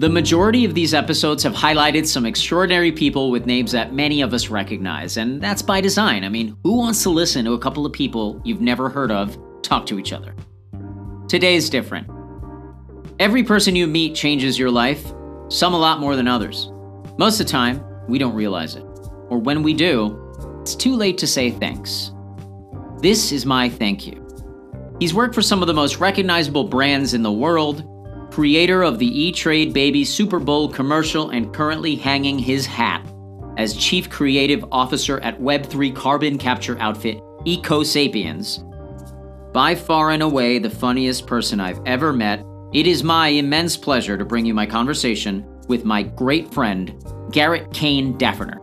The majority of these episodes have highlighted some extraordinary people with names that many of us recognize, and that's by design. I mean, who wants to listen to a couple of people you've never heard of talk to each other? Today is different. Every person you meet changes your life, some a lot more than others. Most of the time, we don't realize it. Or when we do, it's too late to say thanks. This is my thank you. He's worked for some of the most recognizable brands in the world, creator of the E Trade Baby Super Bowl commercial, and currently hanging his hat as Chief Creative Officer at Web3 carbon capture outfit EcoSapiens. By far and away the funniest person I've ever met, it is my immense pleasure to bring you my conversation with my great friend, Garret Kane Dafferner.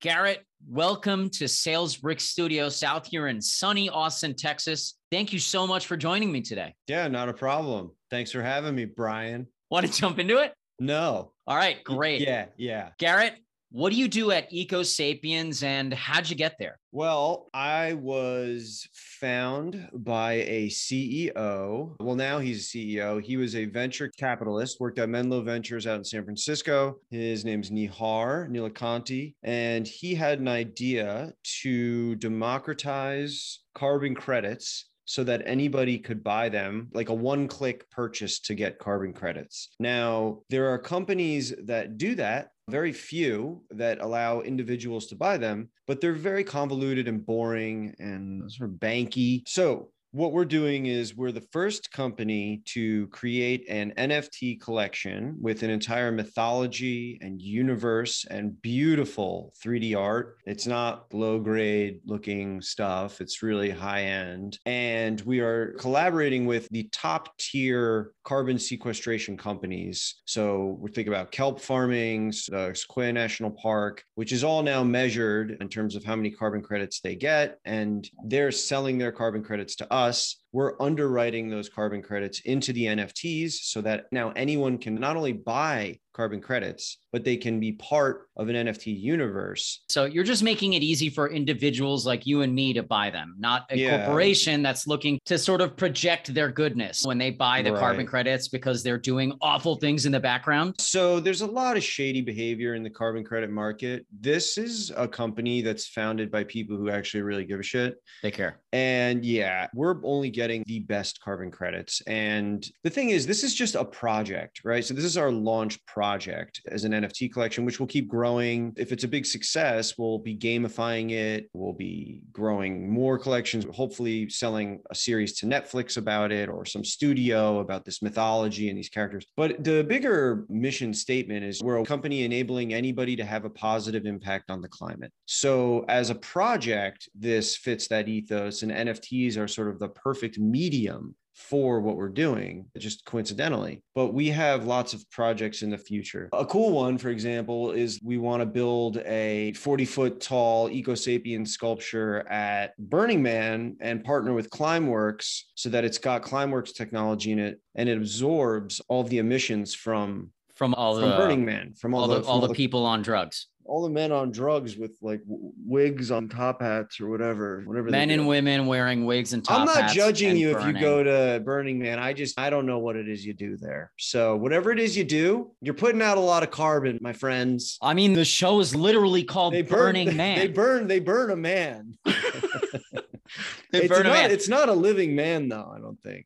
Garret, welcome to Sales Brick Studio South here in sunny Austin, Texas. Thank you so much for joining me today. Yeah, not a problem. Thanks for having me, Brian. Want to jump into it? No. All right, great. Yeah, yeah. Garret, what do you do at EcoSapiens and how'd you get there? Well, I was found by a CEO. Well, now he's a CEO. He was a venture capitalist, worked at Menlo Ventures out in San Francisco. His name's Nihar Neelakanti, and he had an idea to democratize carbon credits so that anybody could buy them, like a one click purchase to get carbon credits. Now, there are companies that do that, very few that allow individuals to buy them, but they're very convoluted and boring and sort of banky. So, what we're doing is we're the first company to create an NFT collection with an entire mythology and universe and beautiful 3D art. It's not low grade looking stuff, it's really high end. And we are collaborating with the top tier carbon sequestration companies. So we're thinking about kelp farming, uh, Sequoia National Park, which is all now measured in terms of how many carbon credits they get. And they're selling their carbon credits to us us we're underwriting those carbon credits into the NFTs so that now anyone can not only buy carbon credits, but they can be part of an NFT universe. So you're just making it easy for individuals like you and me to buy them, not a yeah. corporation that's looking to sort of project their goodness when they buy the right. carbon credits because they're doing awful things in the background. So there's a lot of shady behavior in the carbon credit market. This is a company that's founded by people who actually really give a shit. They care. And yeah, we're only getting getting the best carbon credits. And the thing is, this is just a project, right? So this is our launch project as an NFT collection, which will keep growing. If it's a big success, we'll be gamifying it. We'll be growing more collections, hopefully selling a series to Netflix about it or some studio about this mythology and these characters. But the bigger mission statement is we're a company enabling anybody to have a positive impact on the climate. So as a project, this fits that ethos and NFTs are sort of the perfect perfect medium for what we're doing, just coincidentally. But we have lots of projects in the future. A cool one, for example, is we want to build a 40 foot tall EcoSapien sculpture at Burning Man and partner with Climeworks so that it's got Climeworks technology in it and it absorbs all the emissions from from all from the Burning Man, from all, all the, the all the people on drugs all the men on drugs with like wigs on top hats or whatever, whatever. Men and women wearing wigs and top hats. I'm not judging you burning. if you go to Burning Man. I just I don't know what it is you do there. So whatever it is you do, you're putting out a lot of carbon, my friends. I mean, the show is literally called they Burning burn, Man. They burn. They burn a man. it's, not, it's not a living man, though.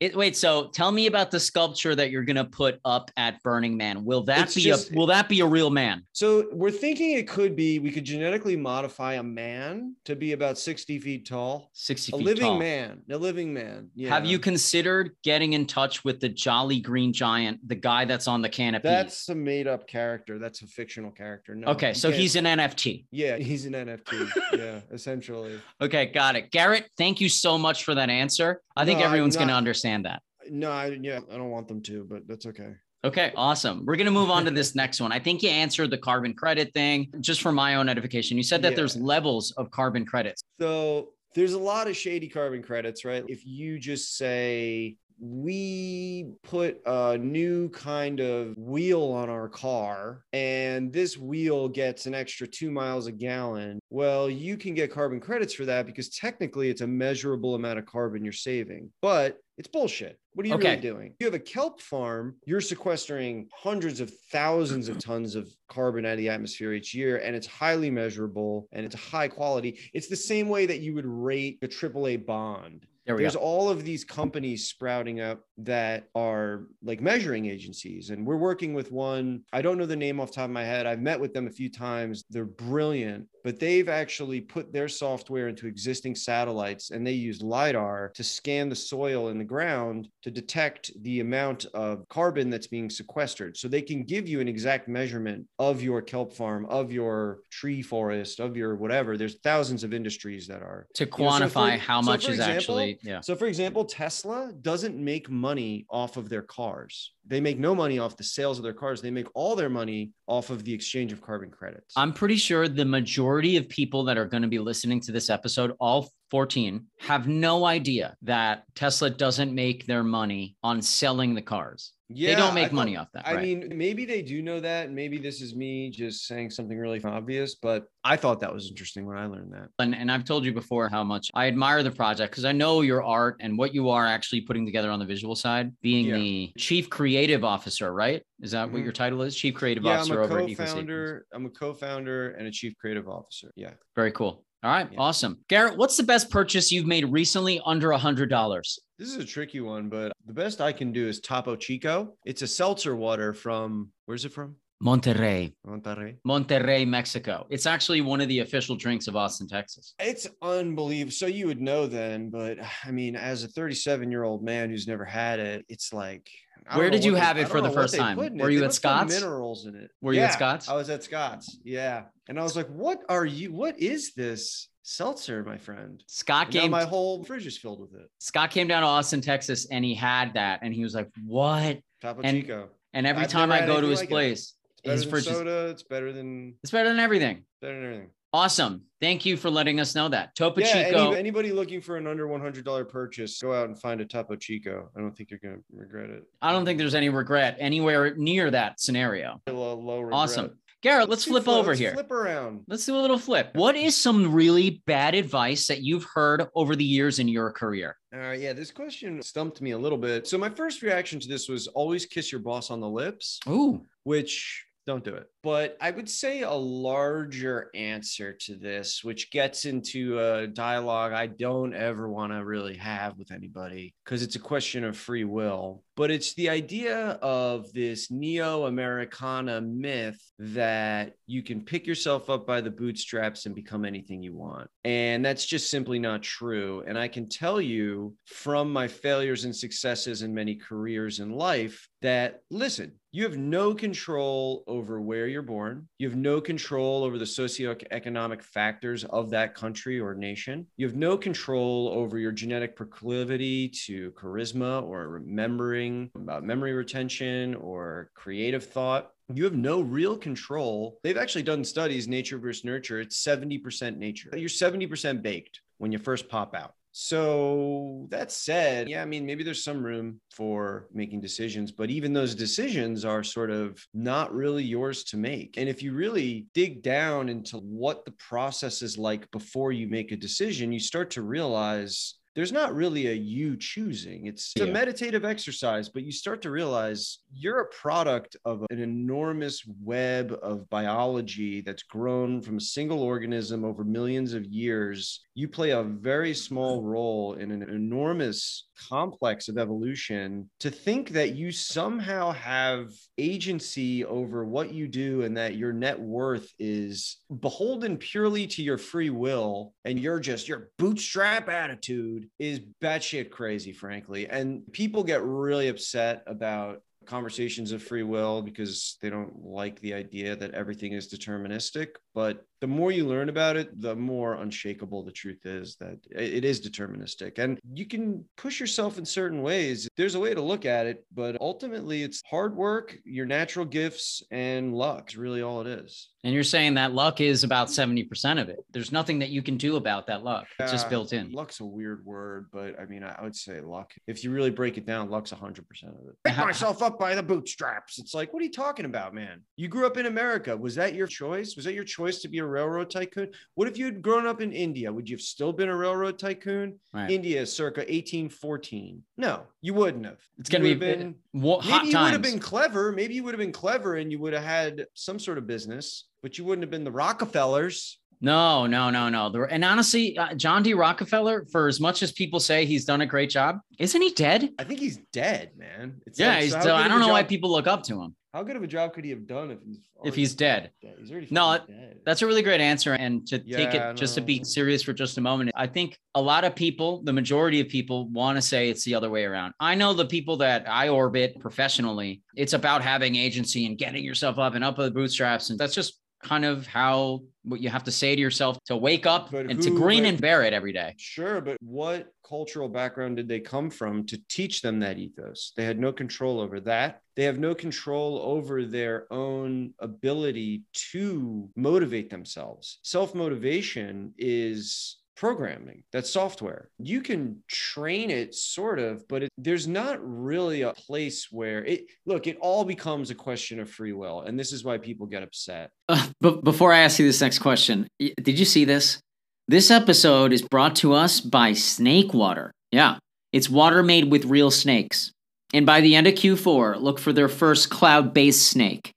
It, wait, so tell me about the sculpture that you're going to put up at Burning Man. Will that it's be just, a Will that be a real man? So we're thinking it could be. We could genetically modify a man to be about sixty feet tall. Sixty feet a living tall. man. A living man. Yeah. Have you considered getting in touch with the Jolly Green Giant, the guy that's on the canopy? That's a made up character. That's a fictional character. No. Okay, so he's an NFT. Yeah, he's an NFT. yeah, essentially. Okay, got it. Garret, thank you so much for that answer. I think no, everyone's going to understand that. No, I, yeah, I don't want them to, but that's okay. Okay, awesome. We're going to move on to this next one. I think you answered the carbon credit thing just for my own edification. You said that yeah. there's levels of carbon credits. So there's a lot of shady carbon credits, right? If you just say we put a new kind of wheel on our car and this wheel gets an extra two miles a gallon. Well, you can get carbon credits for that because technically it's a measurable amount of carbon you're saving. But it's bullshit. What are you Okay. really doing? You have a kelp farm, you're sequestering hundreds of thousands of tons of carbon out of the atmosphere each year, and it's highly measurable and it's high quality. It's the same way that you would rate a AAA bond. There There's go. all of these companies sprouting up that are like measuring agencies, and we're working with one. I don't know the name off the top of my head. I've met with them a few times. They're brilliant, but they've actually put their software into existing satellites and they use LIDAR to scan the soil in the ground to detect the amount of carbon that's being sequestered. So they can give you an exact measurement of your kelp farm, of your tree forest, of your whatever. There's thousands of industries that are To You know, so quantify for- how so much is example, actually, yeah. so, for example, Tesla doesn't make money off of their cars. They make no money off the sales of their cars. They make all their money off of the exchange of carbon credits. I'm pretty sure the majority of people that are going to be listening to this episode, all 14, have no idea that Tesla doesn't make their money on selling the cars. They don't I make thought- money off that. I right? mean, maybe they do know that. Maybe this is me just saying something really obvious, but I thought that was interesting when I learned that. and, and I've told you before how much I admire the project because I know your art and what you are actually putting together on the visual side, being Yeah. the chief creative officer, right? Is that what Mhm. your title is? Chief creative Yeah, I'm officer a over at co-founder. I'm a co-founder and a chief creative officer. Yeah. Very cool. All right, Yeah. awesome. Garret, what's the best purchase you've made recently under a hundred dollars? This is a tricky one, but the best I can do is Topo Chico. It's a seltzer water from where's it from? Monterrey, Monterrey. Monterrey, Mexico. It's actually one of the official drinks of Austin, Texas. It's unbelievable. So you would know then, but I mean, as a 37 year old man who's never had it, it's like. Where did you they- have it for the first time? Were you They at Scott's? Minerals in it. Were you at Scott's? I was at Scott's. Yeah, and I was like, "What are you? What is this seltzer, my friend?" Scott And came. my whole fridge is filled with it. Scott came down to Austin, Texas, and he had that, and he was like, "What?" Topo And Chico. And every I've time I go to his like it. place, It's better his than fridge is soda. It's better than it's better than everything. better than everything. Awesome. Thank you for letting us know that. Topo Yeah, Chico. any, anybody looking for an under $100 purchase, go out and find a Topo Chico. I don't think you're gonna regret it. I don't think there's any regret anywhere near that scenario. Low, low. Awesome. Garret, let's do flip over let's here. Flip around. Let's do a little flip. What is some really bad advice that you've heard over the years in your career? All right, yeah, this question stumped me a little bit. So my first reaction to this was always kiss your boss on the lips, Ooh, which don't do it. But I would say a larger answer to this, which gets into a dialogue I don't ever want to really have with anybody because it's a question of free will. But it's the idea of this neo Americana myth that you can pick yourself up by the bootstraps and become anything you want. And that's just simply not true. And I can tell you from my failures and successes in many careers in life that, listen, you have no control over where you're born. You have no control over the socioeconomic factors of that country or nation. You have no control over your genetic proclivity to charisma or remembering about memory retention or creative thought. You have no real control. They've actually done studies, nature versus nurture. It's 70% nature. You're 70% baked when you first pop out. So that said, yeah, I mean, maybe there's some room for making decisions, but even those decisions are sort of not really yours to make. And if you really dig down into what the process is like before you make a decision, you start to realize there's not really a you choosing. It's a Yeah. meditative exercise, but you start to realize you're a product of an enormous web of biology that's grown from a single organism over millions of years. You play a very small role in an enormous complex of evolution. To think that you somehow have agency over what you do and that your net worth is beholden purely to your free will and you're just your bootstrap attitude is batshit crazy, frankly. And people get really upset about conversations of free will because they don't like the idea that everything is deterministic. But the more you learn about it, the more unshakable the truth is that it is deterministic. And you can push yourself in certain ways. There's a way to look at it, but ultimately it's hard work, your natural gifts, and luck is really all it is. And you're saying that luck is about 70% of it. There's nothing that you can do about that luck. It's just built in. Luck's a weird word, but I mean, I would say luck. If you really break it down, luck's 100% of it. Pick myself up by the bootstraps. It's like, what are you talking about, man? You grew up in America. Was that your choice? Was that your choice to be a railroad tycoon? What if you had grown up in India? Would you have still been a railroad tycoon? Right. India, circa 1814. No, you wouldn't have. It's going to be been, uh, hot maybe you would have been clever. Maybe you would have been clever and you would have had some sort of business but you wouldn't have been the Rockefellers. No, no, no, no. And honestly, uh, John D. Rockefeller, for as much as people say he's done a great job, isn't he dead? I think he's dead, man. It's yeah, like, he's. So I don't know job, why people look up to him. How good of a job could he have done if he's if he's dead? dead. He's already no, dead. that's a really great answer. And to yeah, take it just to be serious for just a moment, I think a lot of people, the majority of people, want to say it's the other way around. I know the people that I orbit professionally. It's about having agency and getting yourself up and up with the bootstraps, and that's just kind of how what you have to say to yourself to wake up but and who, to grin and bear it every day. Sure, but what cultural background did they come from to teach them that ethos? They had no control over that. They have no control over their own ability to motivate themselves. Self motivation is programming that's software. You can train it sort of but it, there's not really a place where it look it all becomes a question of free will and this is why people get upset. Uh, but before i ask you this next question did you see this? This episode is brought to us by snake water. Yeah it's water made with real snakes. And by the end of q4 look for their first cloud-based snake.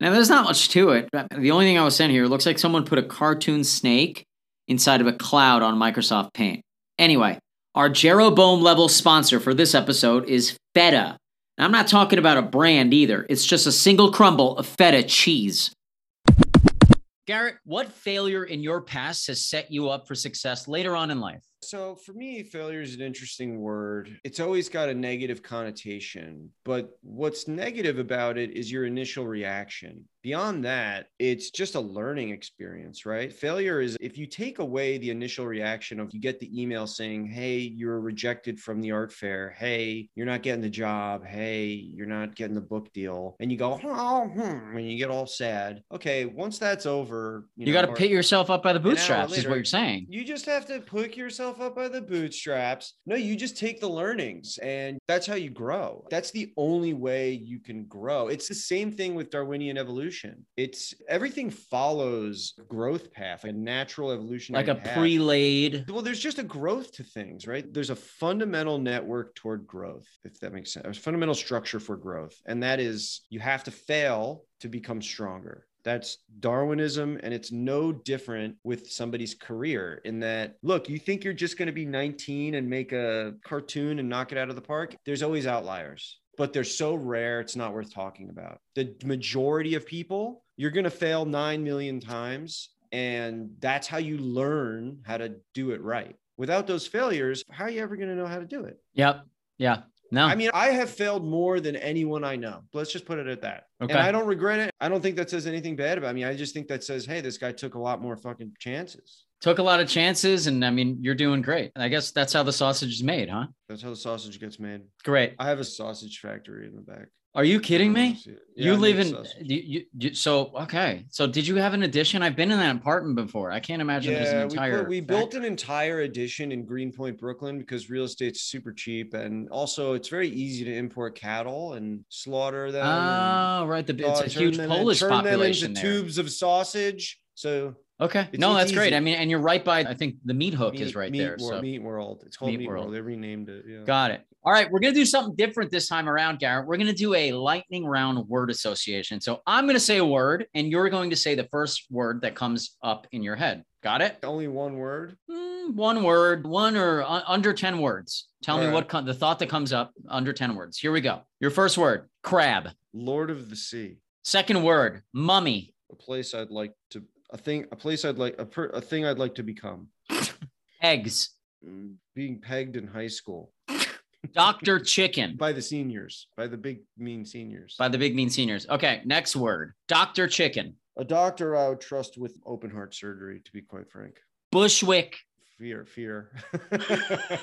Now there's not much to it. The only thing i was saying here looks like someone put a cartoon snake inside of a cloud on Microsoft Paint. Anyway, our Jeroboam level sponsor for this episode is Feta. I'm not talking about a brand either, it's just a single crumble of feta cheese. Garret, what failure in your past has set you up for success later on in life? So for me, failure is an interesting word. It's always got a negative connotation, but what's negative about it is your initial reaction. Beyond that, it's just a learning experience, right? Failure is if you take away the initial reaction of you get the email saying, Hey, you're rejected from the art fair. Hey, you're not getting the job. Hey, you're not getting the book deal. And you go, Oh, hmm, and you get all sad. Okay, once that's over, you, you got to pick yourself up by the bootstraps, later, is what you're saying. You just have to pick yourself yourself up by the bootstraps. No, you just take the learnings and that's how you grow. That's the only way you can grow. It's the same thing with Darwinian evolution. It's everything follows growth path, a natural evolution. Like a path. pre-laid. Well, there's just a growth to things, right? There's a fundamental network toward growth, if that makes sense. A fundamental structure for growth. And that is you have to fail to become stronger. That's Darwinism. And it's no different with somebody's career in that, look, you think you're just going to be 19 and make a cartoon and knock it out of the park? There's always outliers, but they're so rare, it's not worth talking about. The majority of people, you're going to fail 9 million times. And that's how you learn how to do it right. Without those failures, how are you ever going to know how to do it? Yep. Yeah. No. I mean, I have failed more than anyone I know. Let's just put it at that. Okay. And I don't regret it. I don't think that says anything bad about me. I just think that says, hey, this guy took a lot more fucking chances. Took a lot of chances. And I mean, you're doing great. I guess that's how the sausage is made, huh? That's how the sausage gets made. Great. I have a sausage factory in the back. Are you kidding me? Yeah, you live in you, you, you, so okay. So did you have an addition? I've been in that apartment before. I can't imagine yeah, there's an entire. We, we built an entire addition in Greenpoint, Brooklyn, because real estate's super cheap, and also it's very easy to import cattle and slaughter them. Oh, right. The it's a huge Polish population. turn them into there. tubes of sausage. So Okay. It's, no, it's that's easy. great. I mean, and you're right by, I think the meat hook meat, is right meat there. World, so Meat World. It's called Meat, meat World. World. They renamed it. Yeah. Got it. All right. We're going to do something different this time around, Garret. We're going to do a lightning round word association. So I'm going to say a word and you're going to say the first word that comes up in your head. Got it? Only one word? Mm, one word, one or uh, under 10 words. Tell All me right. what com- the thought that comes up under 10 words. Here we go. Your first word, crab. Lord of the Sea. Second word, mummy. A place I'd like to a thing, a place I'd like, a, per, a thing I'd like to become. Eggs. Mm, being pegged in high school. Dr. Chicken. by the seniors, by the big mean seniors. By the big mean seniors. Okay, next word. Dr. Chicken. A doctor I would trust with open heart surgery, to be quite frank. Bushwick. Fear, fear.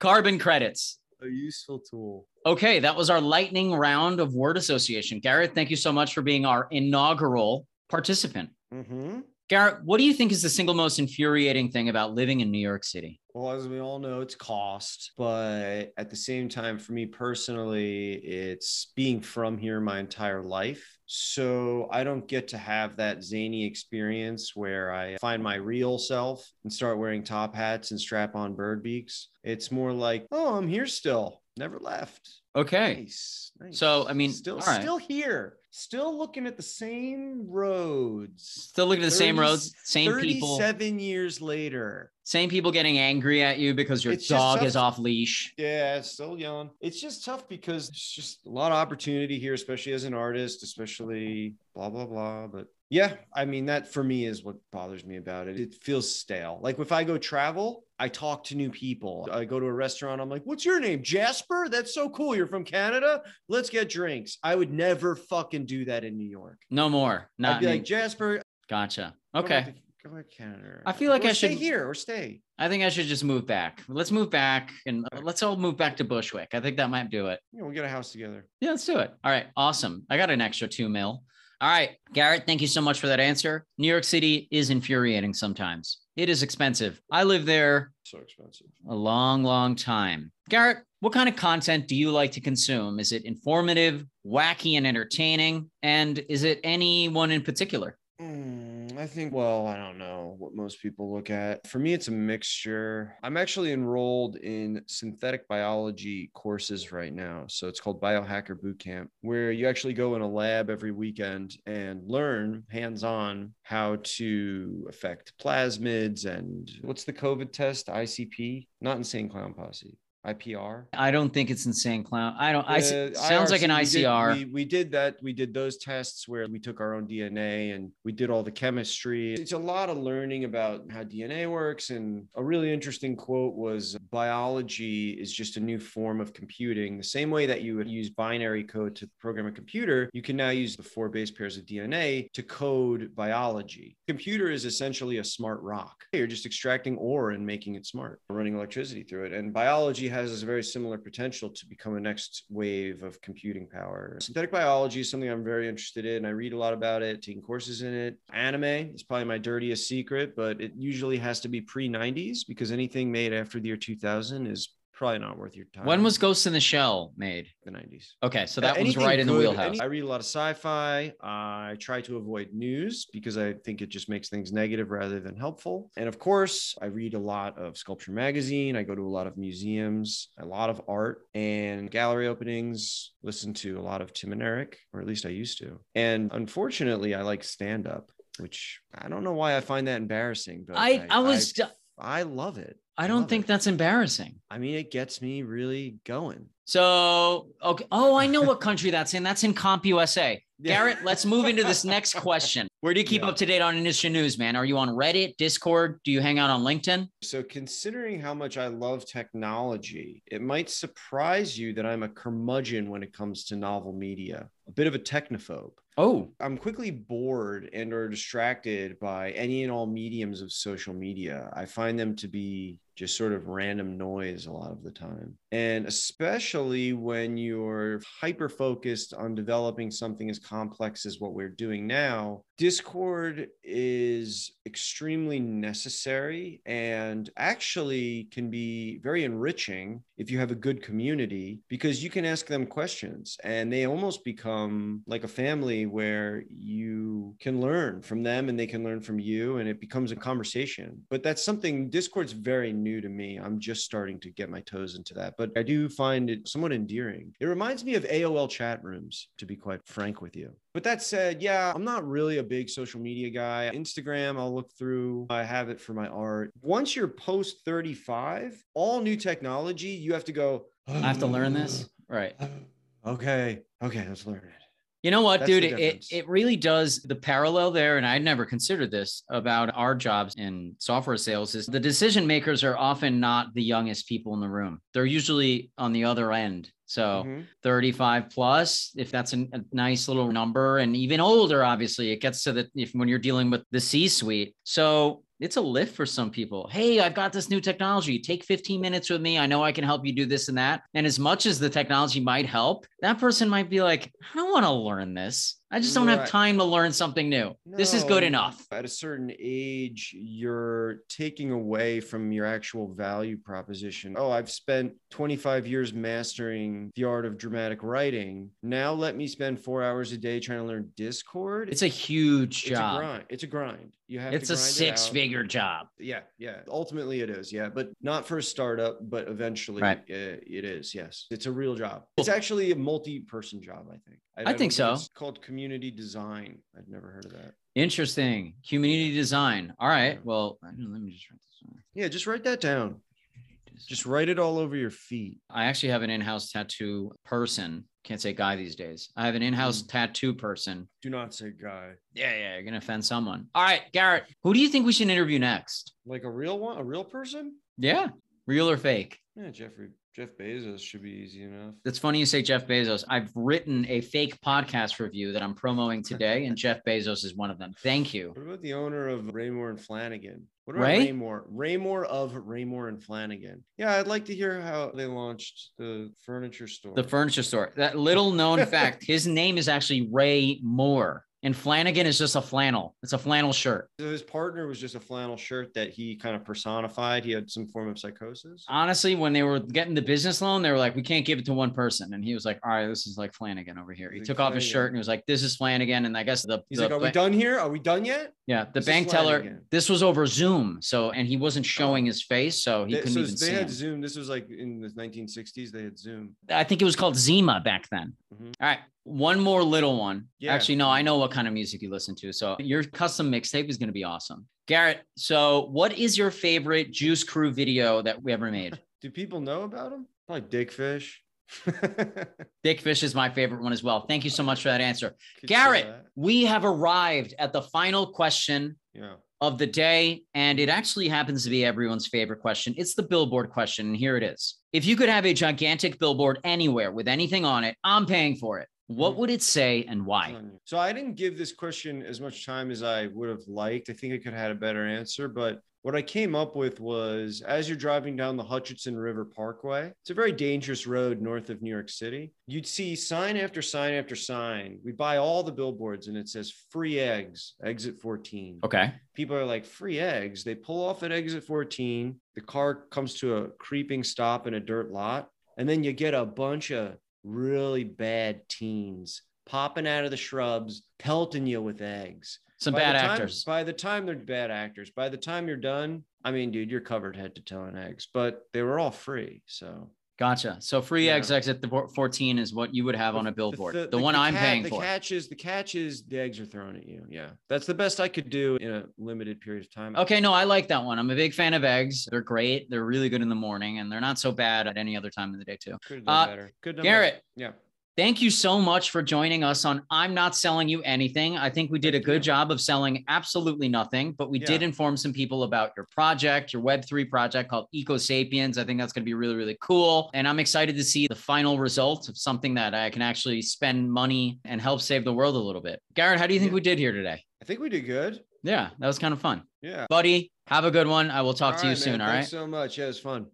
Carbon credits. A useful tool. Okay, that was our lightning round of word association. Garret, thank you so much for being our inaugural participant. Mm-hmm. Garret, what do you think is the single most infuriating thing about living in New York City? Well, as we all know, it's cost, but at the same time, for me personally, it's being from here my entire life. So I don't get to have that zany experience where I find my real self and start wearing top hats and strap on bird beaks. It's more like, oh, I'm here still, never left. Okay. Nice, nice. So, I mean, still, right. still here, still looking at the same roads. Still looking at the same roads, same people, Thirty-seven years later. same people getting angry at you because your It's dog is off leash. Yeah, still young. It's just tough because it's just a lot of opportunity here, especially as an artist, especially blah blah blah. But yeah, I mean that for me is what bothers me about it. It feels stale. Like if I go travel, I talk to new people. I go to a restaurant, I'm like, "What's your name? Jasper? That's so cool. You're from Canada? Let's get drinks." I would never fucking do that in New York. No more. Not I'd be me. like, "Jasper, gotcha. Okay. Go to Canada. I feel like Or I stay should- here or stay. I think I should just move back. Let's move back and let's all move back to Bushwick. I think that might do it. Know, we'll get a house together. Yeah, let's do it. All right, awesome. I got an extra two mil. All right, Garret, thank you so much for that answer. New York City is infuriating sometimes. It is expensive. I live there So expensive. a long, long time. Garret, what kind of content do you like to consume? Is it informative, wacky, and entertaining? And is it anyone in particular? Mm, I think, well, I don't know what most people look at. For me, it's a mixture. I'm actually enrolled in synthetic biology courses right now. So it's called Biohacker Bootcamp, where you actually go in a lab every weekend and learn hands on how to affect plasmids and what's the COVID test? ICP? Not Insane Clown Posse. IPR. I don't think it's insane clown. I don't. I Uh, sounds like an IRC, we did- ICR. We, we did that. We did those tests where we took our own DNA and we did all the chemistry. It's a lot of learning about how DNA works. And a really interesting quote was biology is just a new form of computing. The same way that you would use binary code to program a computer, you can now use the four base pairs of DNA to code biology. Computer is essentially a smart rock. You're just extracting ore and making it smart, running electricity through it. And biology has this very similar potential to become a next wave of computing power. Synthetic biology is something I'm very interested in. I read a lot about it, taking courses in it. Anime is probably my dirtiest secret, but it usually has to be pre 90s because anything made after the year 2000 is probably not worth your time. When was Ghost in the Shell made? the 90s? Okay, so that Uh, one's anything right in the wheelhouse. any- I read a lot of sci-fi. I try to avoid news because I think it just makes things negative rather than helpful. And of course, I read a lot of Sculpture Magazine. I go to a lot of museums, a lot of art and gallery openings. Listen to a lot of Tim and Eric, or at least I used to. And unfortunately, I like stand-up, which I don't know why I find that embarrassing, but I I was. I, love it. I don't think it. that's embarrassing. I mean, it gets me really going. So okay. Oh, I know what country that's in. That's in Comp USA. Yeah. Garret, let's move into this next question. Where do you keep Yeah. up to date on industry news, man? Are you on Reddit, Discord? Do you hang out on LinkedIn? So, considering how much I love technology, it might surprise you that I'm a curmudgeon when it comes to novel media, a bit of a technophobe. Oh, I'm quickly bored and or distracted by any and all mediums of social media. I find them to be just sort of random noise a lot of the time. And especially when you're hyper focused on developing something as complex as what we're doing now, Discord is extremely necessary and actually can be very enriching if you have a good community because you can ask them questions and they almost become like a family where you can learn from them and they can learn from you and it becomes a conversation. But that's something Discord's very new to me. I'm just starting to get my toes into that, but I do find it somewhat endearing. It reminds me of AOL chat rooms, to be quite frank with you. But that said, yeah, I'm not really a big social media guy. Instagram, I'll look through. I have it for my art. Once you're post 35, all new technology, you have to go, I have to learn this. Right. Okay. Okay. Let's learn it. You know what, That's dude? It, it really does the parallel there. And I'd never considered this about our jobs in software sales is the decision makers are often not the youngest people in the room. They're usually on the other end. So Mhm. 35 plus, if that's an- a nice little number, and even older, obviously, it gets to the if when you're dealing with the C suite. So it's a lift for some people. Hey, I've got this new technology. Take 15 minutes with me. I know I can help you do this and that. And as much as the technology might help, that person might be like, I don't want to learn this. I just don't have time to learn something new. This is good enough. At a certain age, you're taking away from your actual value proposition. Oh, I've spent 25 years mastering the art of dramatic writing. Now let me spend four hours a day trying to learn Discord. It's a huge It's a grind. It's a grind. You have It's a grind it six-figure job. Yeah, yeah. Ultimately, it is. Yeah, but not for a startup. But eventually, Right. uh, it is. Yes, it's a real job. It's actually a multi-person job. I think. I think don't so. It's called community design. I'd never heard of that. Interesting. Community design. All right. Yeah. Well, let me just write this down. Yeah, just write that down. Just write it all over your feet. I actually have an in-house tattoo person. Can't say guy these days. I have an in-house hmm. tattoo person. Do not say guy. Yeah, yeah, you're gonna offend someone. All right, Garret, who do you think we should interview next? Like a real one, a real person. Yeah, real or fake? Yeah, Jeffrey. Jeff Bezos should be easy enough. That's funny you say Jeff Bezos. I've written a fake podcast review that I'm promoting today, and Jeff Bezos is one of them. Thank you. What about the owner of Raymour and Flanigan? What about Ray? Raymour? Raymour of Raymour and Flanigan. Yeah, I'd like to hear how they launched the furniture store. The furniture store. That little known fact, his name is actually Ray Moore, and Flanigan is just a flannel. It's a flannel shirt. So his partner was just a flannel shirt that he kind of personified. He had some form of psychosis. honestly, when they were getting the business loan, they were like, "We can't give it to one person," and he was like, "All right, this is like Flanigan over here." He Like took off his shirt and he was like, "This is Flanigan," and I guess the He's the like, "Are we done here? Are we done yet?" yeah the This bank teller. This was over Zoom, so and he wasn't showing his face, so he They, couldn't so even they see had him. Zoom. This was like in the 1960s. They had Zoom. I think it was called Zima back then. Mhm. All right, one more little one. Yeah. Actually, no, I know what kind of music you listen to, so your custom mixtape is going to be awesome. Garret, so what is your favorite Juice Crew video that we ever made? Do people know about him? Probably Dickfish. Dick Fish is my favorite one as well. Thank you so much for that answer. Could Garret, that. we have arrived at the final question Yeah. of the day, and it actually happens to be everyone's favorite question. It's the billboard question, and here it is. If you could have a gigantic billboard anywhere with anything on it, I'm paying for it. What Mhm. would it say and why? So I didn't give this question as much time as I would have liked. I think I could have had a better answer, but what I came up with was as you're driving down the Hutchinson River Parkway, it's a very dangerous road north of New York City. You'd see sign after sign after sign. We buy all the billboards and it says free eggs, exit 14. Okay. People are like, free eggs. They pull off at exit 14. The car comes to a creeping stop in a dirt lot. And then you get a bunch of really bad teens popping out of the shrubs, pelting you with eggs. Some By bad time- actors. By the time they're bad actors, by the time you're done, I mean, dude, you're covered head to toe in eggs, but they were all free. So Gotcha. So free Yeah. eggs exit the 14 is what you would have on a billboard. The, one the I'm cat- paying the for. catch is the catch is the eggs are thrown at you. Yeah, that's the best I could do in a limited period of time. Okay, no, I like that one. I'm a big fan of eggs. They're great. They're really good in the morning, and they're not so bad at any other time of the day, too. Could have done Uh, better. Could have done Garret. Yeah. Thank you so much for joining us on I'm Not Selling You Anything. I think we did a good job of selling absolutely nothing, but we did inform some people about your project, your Web3 project called Eco Sapiens. I think that's going to be really, really cool. And I'm excited to see the final result of something that I can actually spend money and help save the world a little bit. Garret, how do you think Yeah. we did here today? I think we did good. Yeah, that was kind of fun. Yeah. Buddy, have a good one. I will talk to you right, soon. man. All right. Thanks so much. Yeah, it was fun.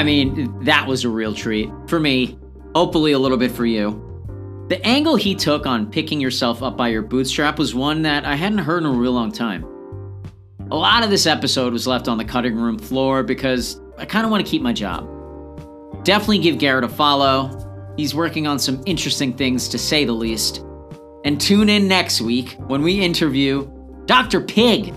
I mean, that was a real treat for me, hopefully, a little bit for you. The angle he took on picking yourself up by your bootstrap was one that I hadn't heard in a real long time. A lot of this episode was left on the cutting room floor because I kind of want to keep my job. Definitely give Garret a follow. He's working on some interesting things to say the least. And tune in next week when we interview Dr. Pig.